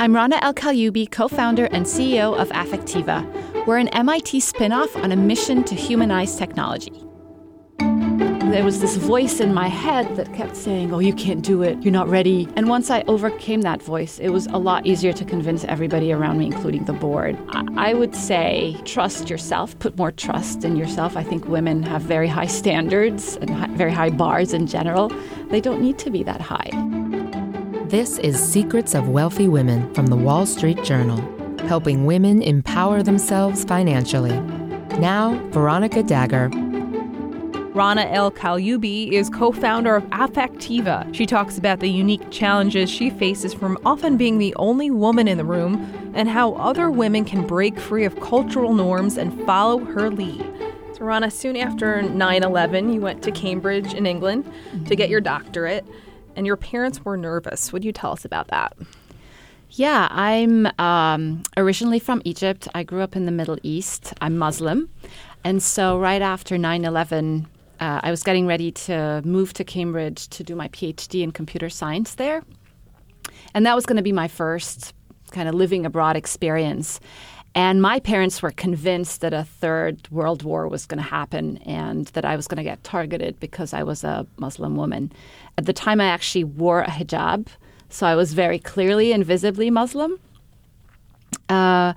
I'm Rana El-Kaliouby, co founder and CEO of Affectiva. We're an MIT spin off on a mission to humanize technology. There was this voice in my head that kept saying, Oh, you can't do it, you're not ready. And once I overcame that voice, it was a lot easier to convince everybody around me, including the board. I would say trust yourself, put more trust in yourself. I think women have very high standards and very high bars in general. They don't need to be that high. This is Secrets of Wealthy Women from the Wall Street Journal, helping women empower themselves financially. Now, Veronica Dagher. Rana El-Kaliouby is co founder of Affectiva. She talks about the unique challenges she faces from often being the only woman in the room and how other women can break free of cultural norms and follow her lead. So, Rana, soon after 9 11, you went to Cambridge in England to get your doctorate and your parents were nervous. Would you tell us about that? Yeah, I'm um, originally from Egypt. I grew up in the Middle East. I'm Muslim. And so, right after 9 11, uh, I was getting ready to move to Cambridge to do my PhD in computer science there. And that was going to be my first kind of living abroad experience. And my parents were convinced that a third world war was going to happen and that I was going to get targeted because I was a Muslim woman. At the time, I actually wore a hijab, so I was very clearly and visibly Muslim. Uh,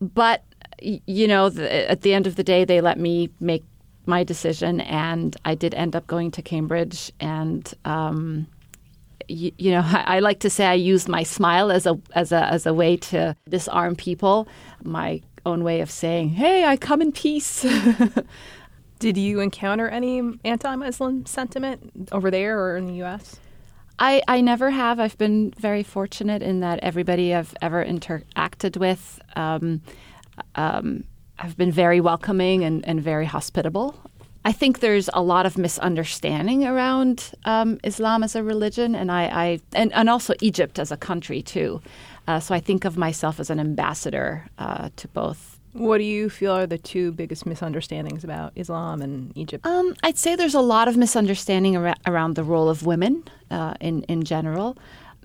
but, you know, the, at the end of the day, they let me make my decision, and I did end up going to Cambridge and. Um, you, you, know, I, I, like to say I used my smile as a as a as a way to disarm people. My own way of saying, "Hey, I come in peace." Did you encounter any anti-Muslim sentiment over there or in the U.S.? I, I never have. I've been very fortunate in that everybody I've ever interacted with um, um, have been very welcoming and, and very hospitable. I think there's a lot of misunderstanding around um, Islam as a religion, and I, I and, and also Egypt as a country too. Uh, so I think of myself as an ambassador uh, to both. What do you feel are the two biggest misunderstandings about Islam and Egypt? Um, I'd say there's a lot of misunderstanding ar- around the role of women uh, in in general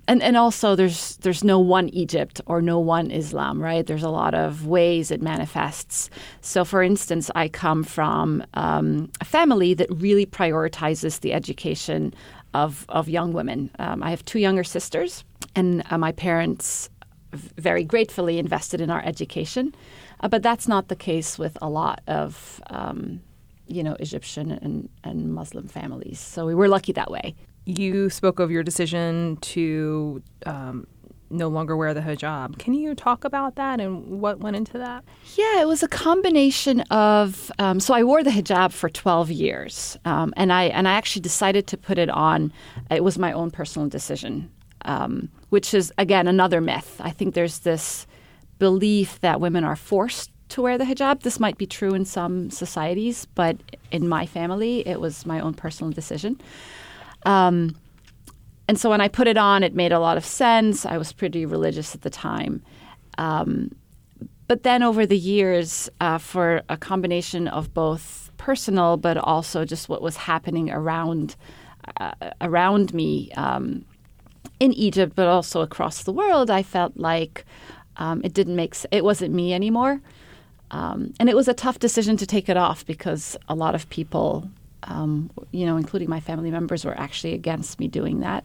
and and also there's there's no one Egypt or no one Islam, right? There's a lot of ways it manifests. So, for instance, I come from um, a family that really prioritizes the education of of young women. Um, I have two younger sisters, and uh, my parents very gratefully invested in our education, uh, but that's not the case with a lot of. Um, you know, Egyptian and, and Muslim families. So we were lucky that way. You spoke of your decision to um, no longer wear the hijab. Can you talk about that and what went into that? Yeah, it was a combination of. Um, so I wore the hijab for 12 years, um, and I and I actually decided to put it on. It was my own personal decision, um, which is again another myth. I think there's this belief that women are forced to wear the hijab. This might be true in some societies, but in my family, it was my own personal decision. Um, and so when I put it on, it made a lot of sense. I was pretty religious at the time. Um, but then over the years, uh, for a combination of both personal but also just what was happening around uh, around me um, in Egypt, but also across the world, I felt like um, it didn't make it wasn't me anymore, um, and it was a tough decision to take it off because a lot of people um, you know, including my family members, were actually against me doing that.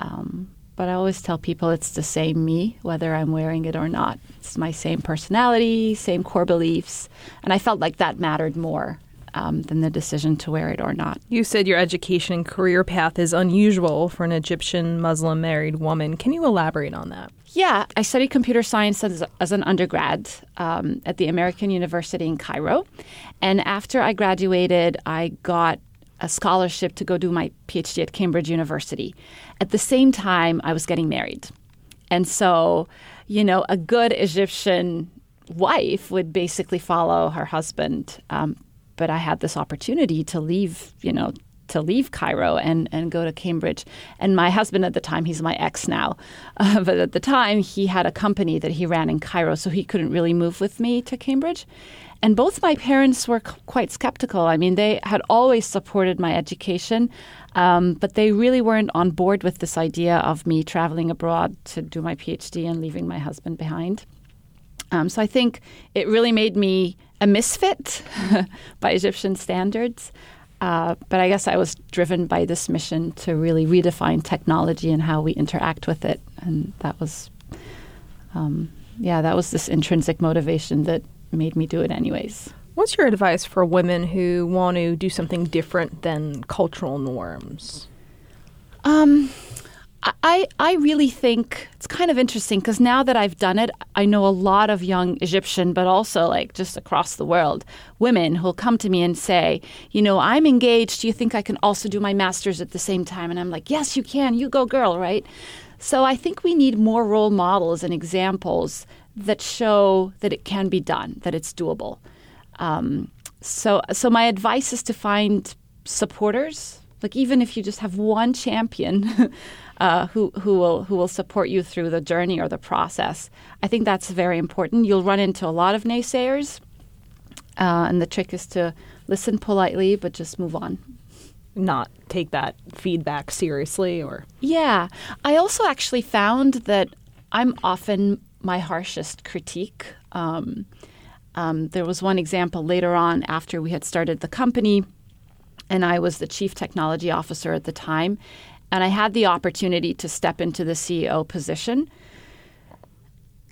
Um, but I always tell people it's the same me, whether I'm wearing it or not. It's my same personality, same core beliefs. And I felt like that mattered more um, than the decision to wear it or not. You said your education and career path is unusual for an Egyptian Muslim married woman. Can you elaborate on that? Yeah, I studied computer science as, as an undergrad um, at the American University in Cairo. And after I graduated, I got a scholarship to go do my PhD at Cambridge University. At the same time, I was getting married. And so, you know, a good Egyptian wife would basically follow her husband. Um, but I had this opportunity to leave, you know, to leave Cairo and, and go to Cambridge. And my husband at the time, he's my ex now, uh, but at the time he had a company that he ran in Cairo, so he couldn't really move with me to Cambridge. and both my parents were c- quite skeptical. I mean, they had always supported my education, um, but they really weren't on board with this idea of me traveling abroad to do my PhD and leaving my husband behind. Um, so I think it really made me a misfit by Egyptian standards. Uh, but I guess I was driven by this mission to really redefine technology and how we interact with it, and that was, um, yeah, that was this intrinsic motivation that made me do it anyways. What's your advice for women who want to do something different than cultural norms? Um, I, I really think it's kind of interesting because now that I've done it, I know a lot of young Egyptian, but also like just across the world, women who'll come to me and say, you know, I'm engaged. Do you think I can also do my master's at the same time? And I'm like, yes, you can. You go, girl, right? So I think we need more role models and examples that show that it can be done, that it's doable. Um, so, so my advice is to find supporters. Like even if you just have one champion uh, who who will who will support you through the journey or the process, I think that's very important. You'll run into a lot of naysayers, uh, and the trick is to listen politely, but just move on. Not take that feedback seriously, or yeah. I also actually found that I'm often my harshest critique. Um, um, there was one example later on after we had started the company, and I was the chief technology officer at the time, and I had the opportunity to step into the CEO position.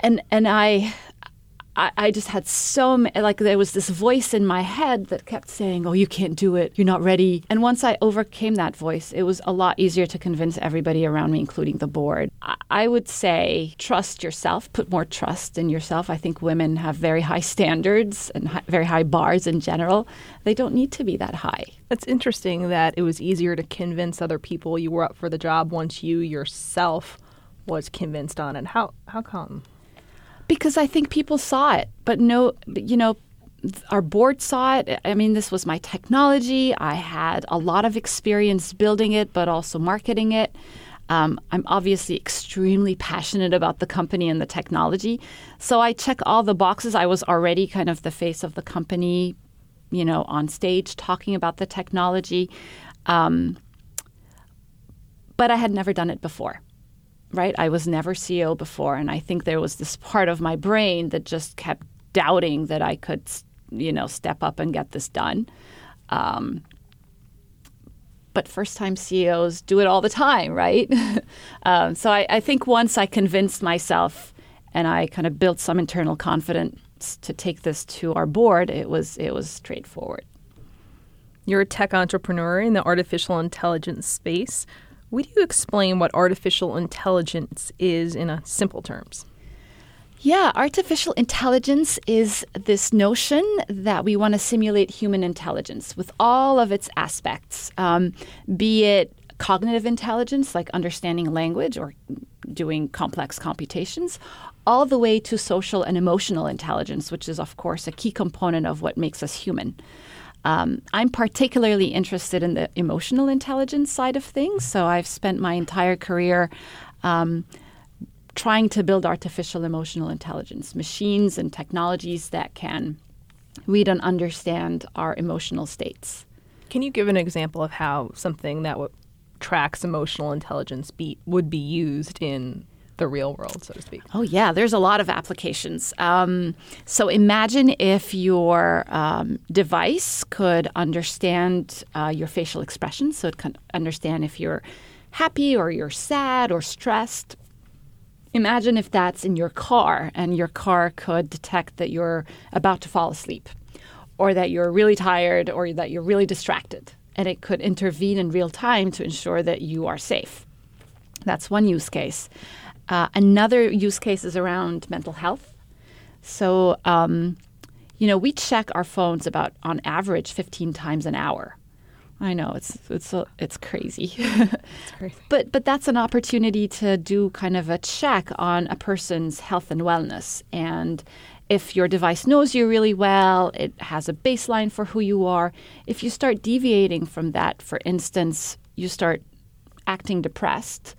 And and I I, I just had so many, like there was this voice in my head that kept saying, "Oh, you can't do it. You're not ready." And once I overcame that voice, it was a lot easier to convince everybody around me, including the board. I, I would say trust yourself. Put more trust in yourself. I think women have very high standards and very high bars in general. They don't need to be that high. It's interesting that it was easier to convince other people you were up for the job once you yourself was convinced on it. How how come? Because I think people saw it, but no, you know, our board saw it. I mean, this was my technology. I had a lot of experience building it, but also marketing it. Um, I'm obviously extremely passionate about the company and the technology. So I check all the boxes. I was already kind of the face of the company, you know, on stage talking about the technology. Um, but I had never done it before right? I was never CEO before, and I think there was this part of my brain that just kept doubting that I could, you know, step up and get this done. Um, but first-time CEOs do it all the time, right? um, so I, I think once I convinced myself and I kind of built some internal confidence to take this to our board, it was it was straightforward. You're a tech entrepreneur in the artificial intelligence space. Would you explain what artificial intelligence is in simple terms? Yeah, artificial intelligence is this notion that we want to simulate human intelligence with all of its aspects, um, be it cognitive intelligence, like understanding language or doing complex computations, all the way to social and emotional intelligence, which is, of course, a key component of what makes us human. Um, I'm particularly interested in the emotional intelligence side of things. So I've spent my entire career um, trying to build artificial emotional intelligence, machines and technologies that can read and understand our emotional states. Can you give an example of how something that tracks emotional intelligence be- would be used in the real world, so to speak? Oh, yeah, there's a lot of applications. Um, so imagine if your um, device could understand uh, your facial expressions, so it can understand if you're happy or you're sad or stressed. Imagine if that's in your car and your car could detect that you're about to fall asleep or that you're really tired or that you're really distracted. And it could intervene in real time to ensure that you are safe. That's one use case. Uh, another use case is around mental health. So, um, you know, we check our phones about on average 15 times an hour. I know it's it's it's crazy. it's crazy. but but that's an opportunity to do kind of a check on a person's health and wellness and if your device knows you really well, it has a baseline for who you are. If you start deviating from that, for instance, you start acting depressed,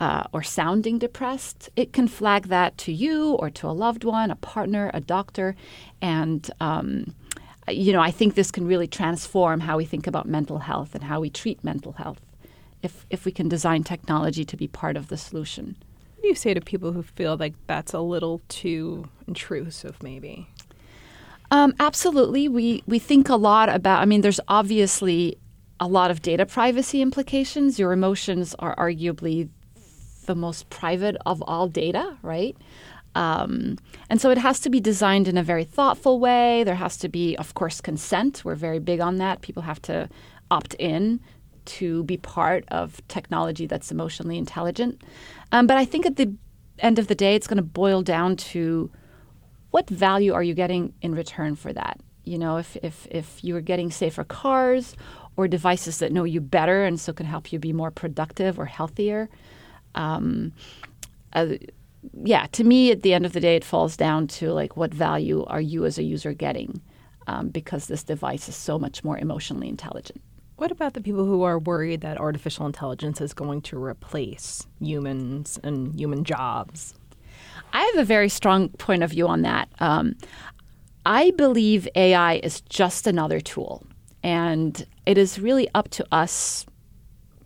uh, or sounding depressed, it can flag that to you or to a loved one, a partner, a doctor. And, um, you know, I think this can really transform how we think about mental health and how we treat mental health if, if we can design technology to be part of the solution. What do you say to people who feel like that's a little too intrusive, maybe? Um, absolutely. We, we think a lot about, I mean, there's obviously a lot of data privacy implications. Your emotions are arguably the most private of all data, right? Um, and so it has to be designed in a very thoughtful way. There has to be, of course, consent. We're very big on that. People have to opt in to be part of technology that's emotionally intelligent. Um, but I think at the end of the day, it's going to boil down to what value are you getting in return for that? You know, if, if, if you are getting safer cars or devices that know you better and so can help you be more productive or healthier, um, uh, yeah, to me, at the end of the day, it falls down to like what value are you as a user getting um, because this device is so much more emotionally intelligent. What about the people who are worried that artificial intelligence is going to replace humans and human jobs? I have a very strong point of view on that. Um, I believe AI is just another tool, and it is really up to us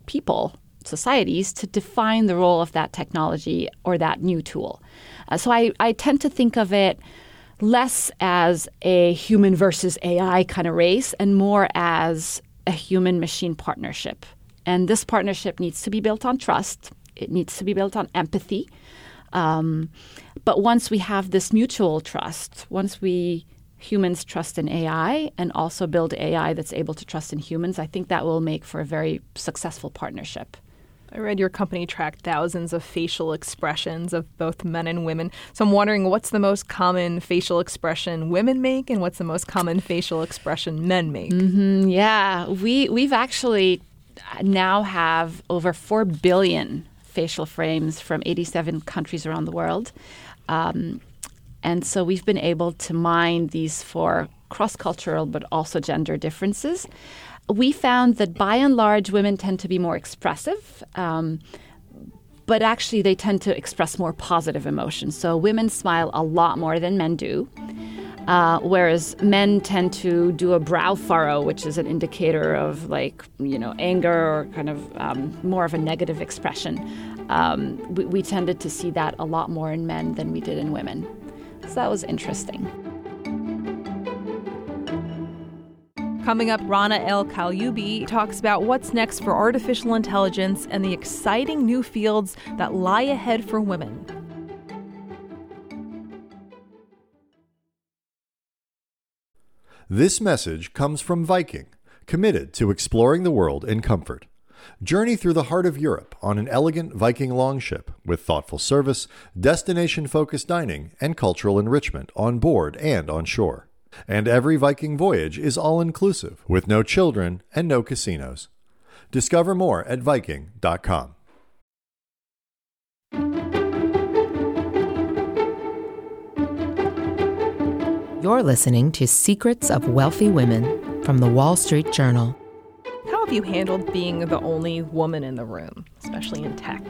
people societies to define the role of that technology or that new tool. Uh, so I, I tend to think of it less as a human versus AI kind of race and more as a human machine partnership. And this partnership needs to be built on trust, it needs to be built on empathy. Um, but once we have this mutual trust, once we humans trust in AI and also build AI that's able to trust in humans, I think that will make for a very successful partnership. I read your company tracked thousands of facial expressions of both men and women. So I'm wondering what's the most common facial expression women make and what's the most common facial expression men make? Mm-hmm, yeah, we we've actually now have over 4 billion facial frames from 87 countries around the world. Um, and so we've been able to mine these for cross cultural but also gender differences we found that by and large, women tend to be more expressive. Um, but actually, they tend to express more positive emotions. So, women smile a lot more than men do. Uh, whereas men tend to do a brow furrow, which is an indicator of like you know anger or kind of um, more of a negative expression. Um, we, we tended to see that a lot more in men than we did in women. So that was interesting. Coming up, Rana El-Kaliouby talks about what's next for artificial intelligence and the exciting new fields that lie ahead for women. This message comes from Viking, committed to exploring the world in comfort. Journey through the heart of Europe on an elegant Viking longship with thoughtful service, destination focused dining, and cultural enrichment on board and on shore. And every Viking voyage is all inclusive, with no children and no casinos. Discover more at Viking.com. You're listening to Secrets of Wealthy Women from the Wall Street Journal. How have you handled being the only woman in the room, especially in tech?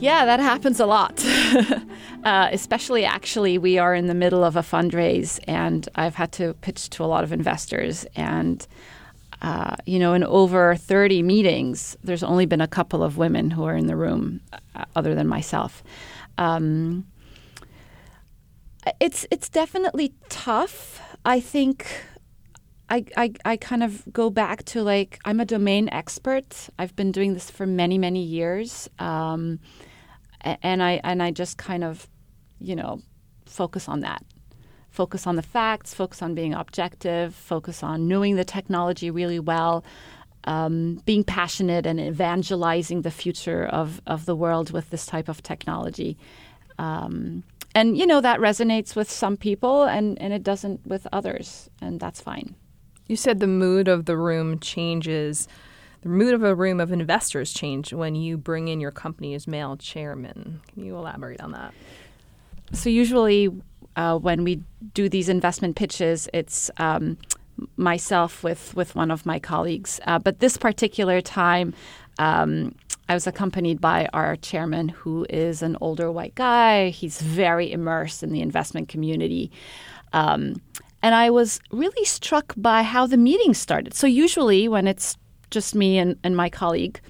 Yeah, that happens a lot. uh, especially, actually, we are in the middle of a fundraise, and I've had to pitch to a lot of investors. And, uh, you know, in over 30 meetings, there's only been a couple of women who are in the room, uh, other than myself. Um, it's it's definitely tough. I think I, I, I kind of go back to like I'm a domain expert. I've been doing this for many many years. Um, and I and I just kind of, you know, focus on that. Focus on the facts. Focus on being objective. Focus on knowing the technology really well. Um, being passionate and evangelizing the future of, of the world with this type of technology. Um, and, you know, that resonates with some people and, and it doesn't with others, and that's fine. You said the mood of the room changes the mood of a room of investors change when you bring in your company as male chairman. Can you elaborate on that? So usually, uh, when we do these investment pitches, it's um, myself with with one of my colleagues. Uh, but this particular time. Um, I was accompanied by our chairman, who is an older white guy. He's very immersed in the investment community. Um, and I was really struck by how the meeting started. So, usually, when it's just me and, and my colleague,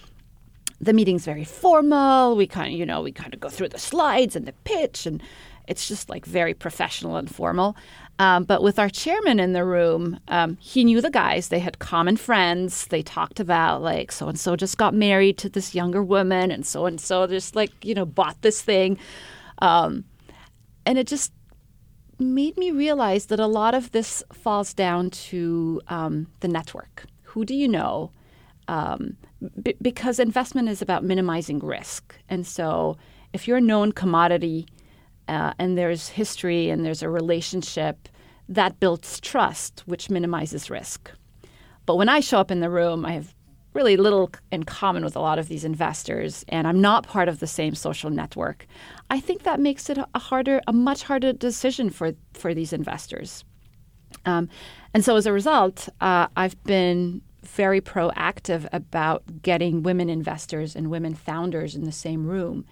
the meeting's very formal. We kind of, you know, we kind of go through the slides and the pitch, and it's just like very professional and formal. Um, but with our chairman in the room, um, he knew the guys. They had common friends. They talked about like so and so just got married to this younger woman, and so and so just like you know bought this thing, um, and it just made me realize that a lot of this falls down to um, the network. Who do you know? Um, b- because investment is about minimizing risk, and so if you're a known commodity uh, and there's history and there's a relationship that builds trust, which minimizes risk. But when I show up in the room, I have really little in common with a lot of these investors, and I'm not part of the same social network. I think that makes it a harder, a much harder decision for for these investors. Um, and so, as a result, uh, I've been very proactive about getting women investors and women founders in the same room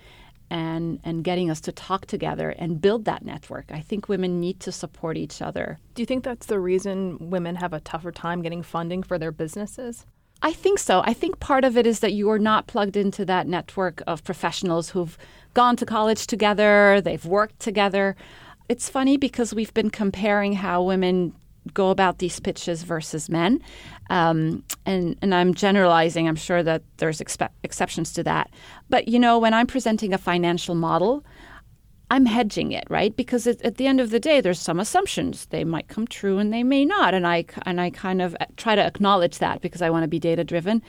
and and getting us to talk together and build that network. I think women need to support each other. Do you think that's the reason women have a tougher time getting funding for their businesses? I think so. I think part of it is that you are not plugged into that network of professionals who've gone to college together, they've worked together. It's funny because we've been comparing how women go about these pitches versus men. Um, and, and I'm generalizing. I'm sure that there's expe- exceptions to that. But, you know, when I'm presenting a financial model, I'm hedging it, right? Because it, at the end of the day, there's some assumptions. They might come true and they may not. And I, and I kind of try to acknowledge that because I want to be data driven.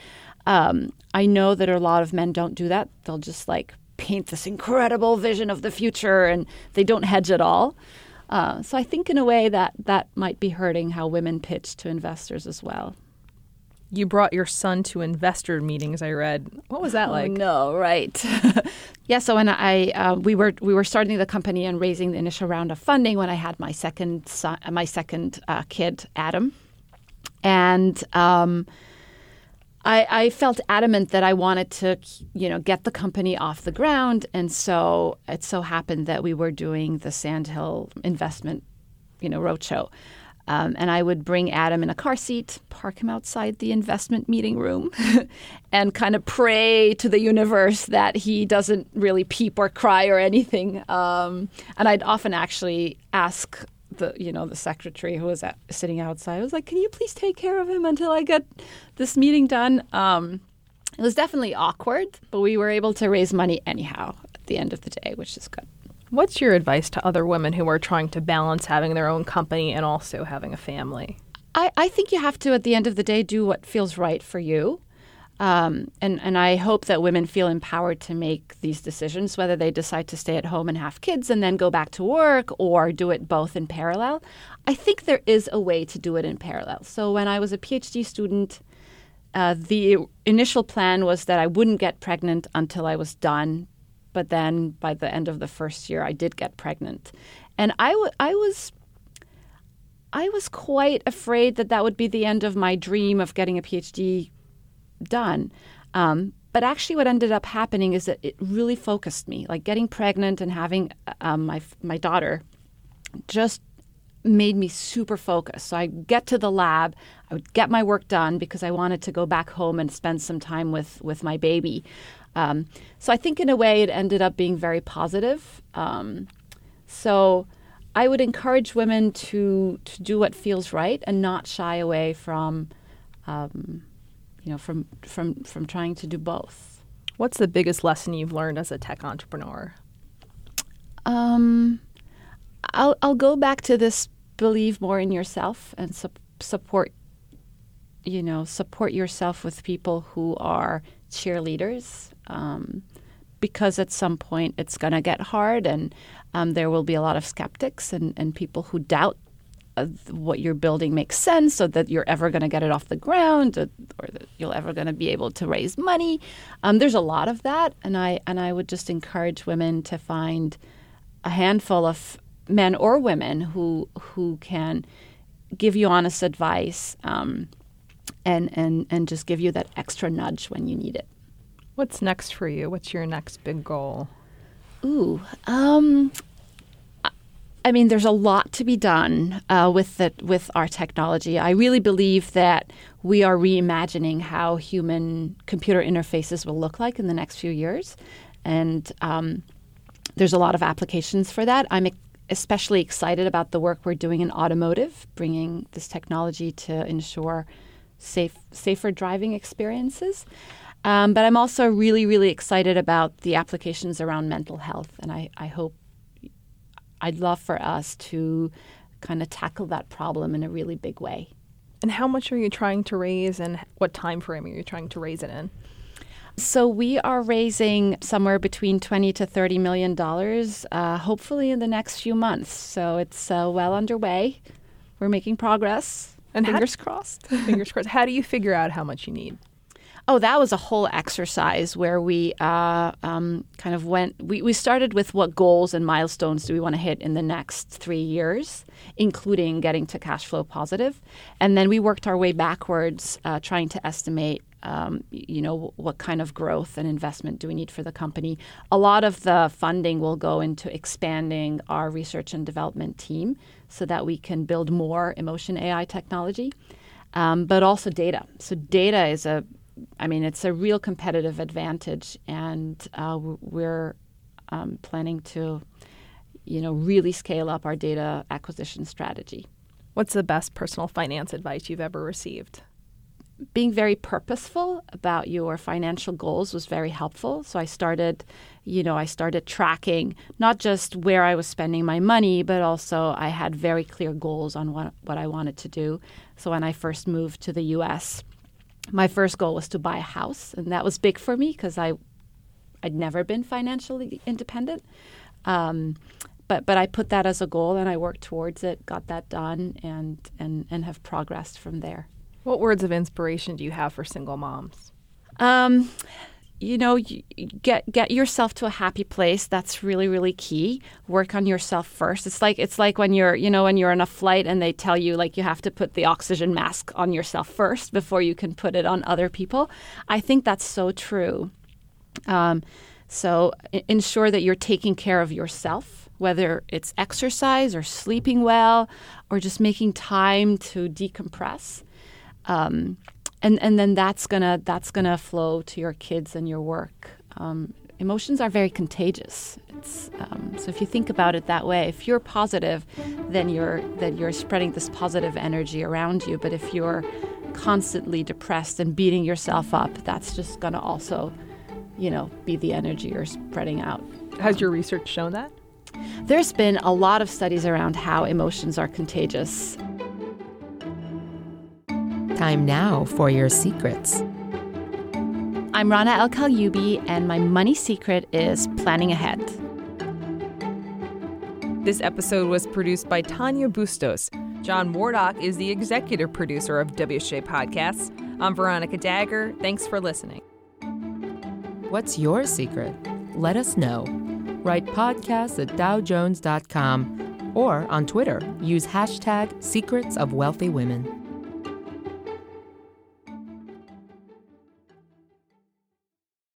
Um, I know that a lot of men don't do that. They'll just like paint this incredible vision of the future and they don't hedge at all. Uh, so I think in a way that that might be hurting how women pitch to investors as well. You brought your son to investor meetings. I read. What was that oh, like? No, right. yeah. So when I uh, we were we were starting the company and raising the initial round of funding when I had my second son, my second uh, kid, Adam, and. Um, I, I, felt adamant that I wanted to, you know, get the company off the ground, and so it so happened that we were doing the Sandhill investment, you know, roadshow, um, and I would bring Adam in a car seat, park him outside the investment meeting room, and kind of pray to the universe that he doesn't really peep or cry or anything. Um, and I'd often actually ask the you know the secretary who was at, sitting outside. I was like, "Can you please take care of him until I get this meeting done?" Um, it was definitely awkward, but we were able to raise money anyhow at the end of the day, which is good. What's your advice to other women who are trying to balance having their own company and also having a family? I, I think you have to, at the end of the day, do what feels right for you. Um, and, and I hope that women feel empowered to make these decisions, whether they decide to stay at home and have kids and then go back to work or do it both in parallel. I think there is a way to do it in parallel. So when I was a PhD student, uh, the initial plan was that I wouldn't get pregnant until I was done. But then by the end of the first year, I did get pregnant. And I, w- I was I was quite afraid that that would be the end of my dream of getting a PhD done. Um, but actually, what ended up happening is that it really focused me. Like getting pregnant and having um, my my daughter, just made me super focused. So I get to the lab, I would get my work done because I wanted to go back home and spend some time with with my baby. Um, so I think in a way it ended up being very positive. Um, so I would encourage women to to do what feels right and not shy away from um, you know, from from from trying to do both. What's the biggest lesson you've learned as a tech entrepreneur? Um, I'll I'll go back to this: believe more in yourself and su- support. You know, support yourself with people who are cheerleaders, um, because at some point it's going to get hard, and um, there will be a lot of skeptics and, and people who doubt uh, what you're building makes sense so that you're ever going to get it off the ground or, or that you're ever going to be able to raise money. Um, there's a lot of that, and I and I would just encourage women to find a handful of men or women who who can give you honest advice um, and and and just give you that extra nudge when you need it. What's next for you? What's your next big goal? Ooh, um, I mean, there's a lot to be done uh, with the, with our technology. I really believe that we are reimagining how human computer interfaces will look like in the next few years, and um, there's a lot of applications for that. I'm especially excited about the work we're doing in automotive, bringing this technology to ensure safe, safer driving experiences. Um, but I'm also really, really excited about the applications around mental health, and I, I hope I'd love for us to kind of tackle that problem in a really big way. And how much are you trying to raise, and what time frame are you trying to raise it in? So we are raising somewhere between twenty to thirty million dollars, uh, hopefully in the next few months. So it's uh, well underway. We're making progress. And fingers crossed. fingers crossed. How do you figure out how much you need? Oh, that was a whole exercise where we uh, um, kind of went. We, we started with what goals and milestones do we want to hit in the next three years, including getting to cash flow positive, and then we worked our way backwards, uh, trying to estimate. Um, you know what kind of growth and investment do we need for the company? A lot of the funding will go into expanding our research and development team so that we can build more emotion AI technology, um, but also data. So data is a I mean, it's a real competitive advantage, and uh, we're um, planning to, you know, really scale up our data acquisition strategy. What's the best personal finance advice you've ever received? Being very purposeful about your financial goals was very helpful. So I started, you know, I started tracking not just where I was spending my money, but also I had very clear goals on what, what I wanted to do. So when I first moved to the US, my first goal was to buy a house, and that was big for me because I I'd never been financially independent. Um, but but I put that as a goal, and I worked towards it, got that done, and and and have progressed from there. What words of inspiration do you have for single moms? Um, you know, get get yourself to a happy place. That's really really key. Work on yourself first. It's like it's like when you're you know when you're on a flight and they tell you like you have to put the oxygen mask on yourself first before you can put it on other people. I think that's so true. Um, so ensure that you're taking care of yourself, whether it's exercise or sleeping well, or just making time to decompress. Um, and and then that's gonna that's gonna flow to your kids and your work. Um, emotions are very contagious. Um, so if you think about it that way, if you're positive, then you're then you're spreading this positive energy around you. But if you're constantly depressed and beating yourself up, that's just gonna also, you know, be the energy you're spreading out. Has your research shown that? There's been a lot of studies around how emotions are contagious. Time now for your secrets. I'm Rana El-Kaliouby, and my money secret is planning ahead. This episode was produced by Tanya Bustos. John Wardock is the executive producer of WSJ Podcasts. I'm Veronica Dagher. Thanks for listening. What's your secret? Let us know. Write podcasts at dowjones.com or on Twitter, use hashtag secrets of wealthy women.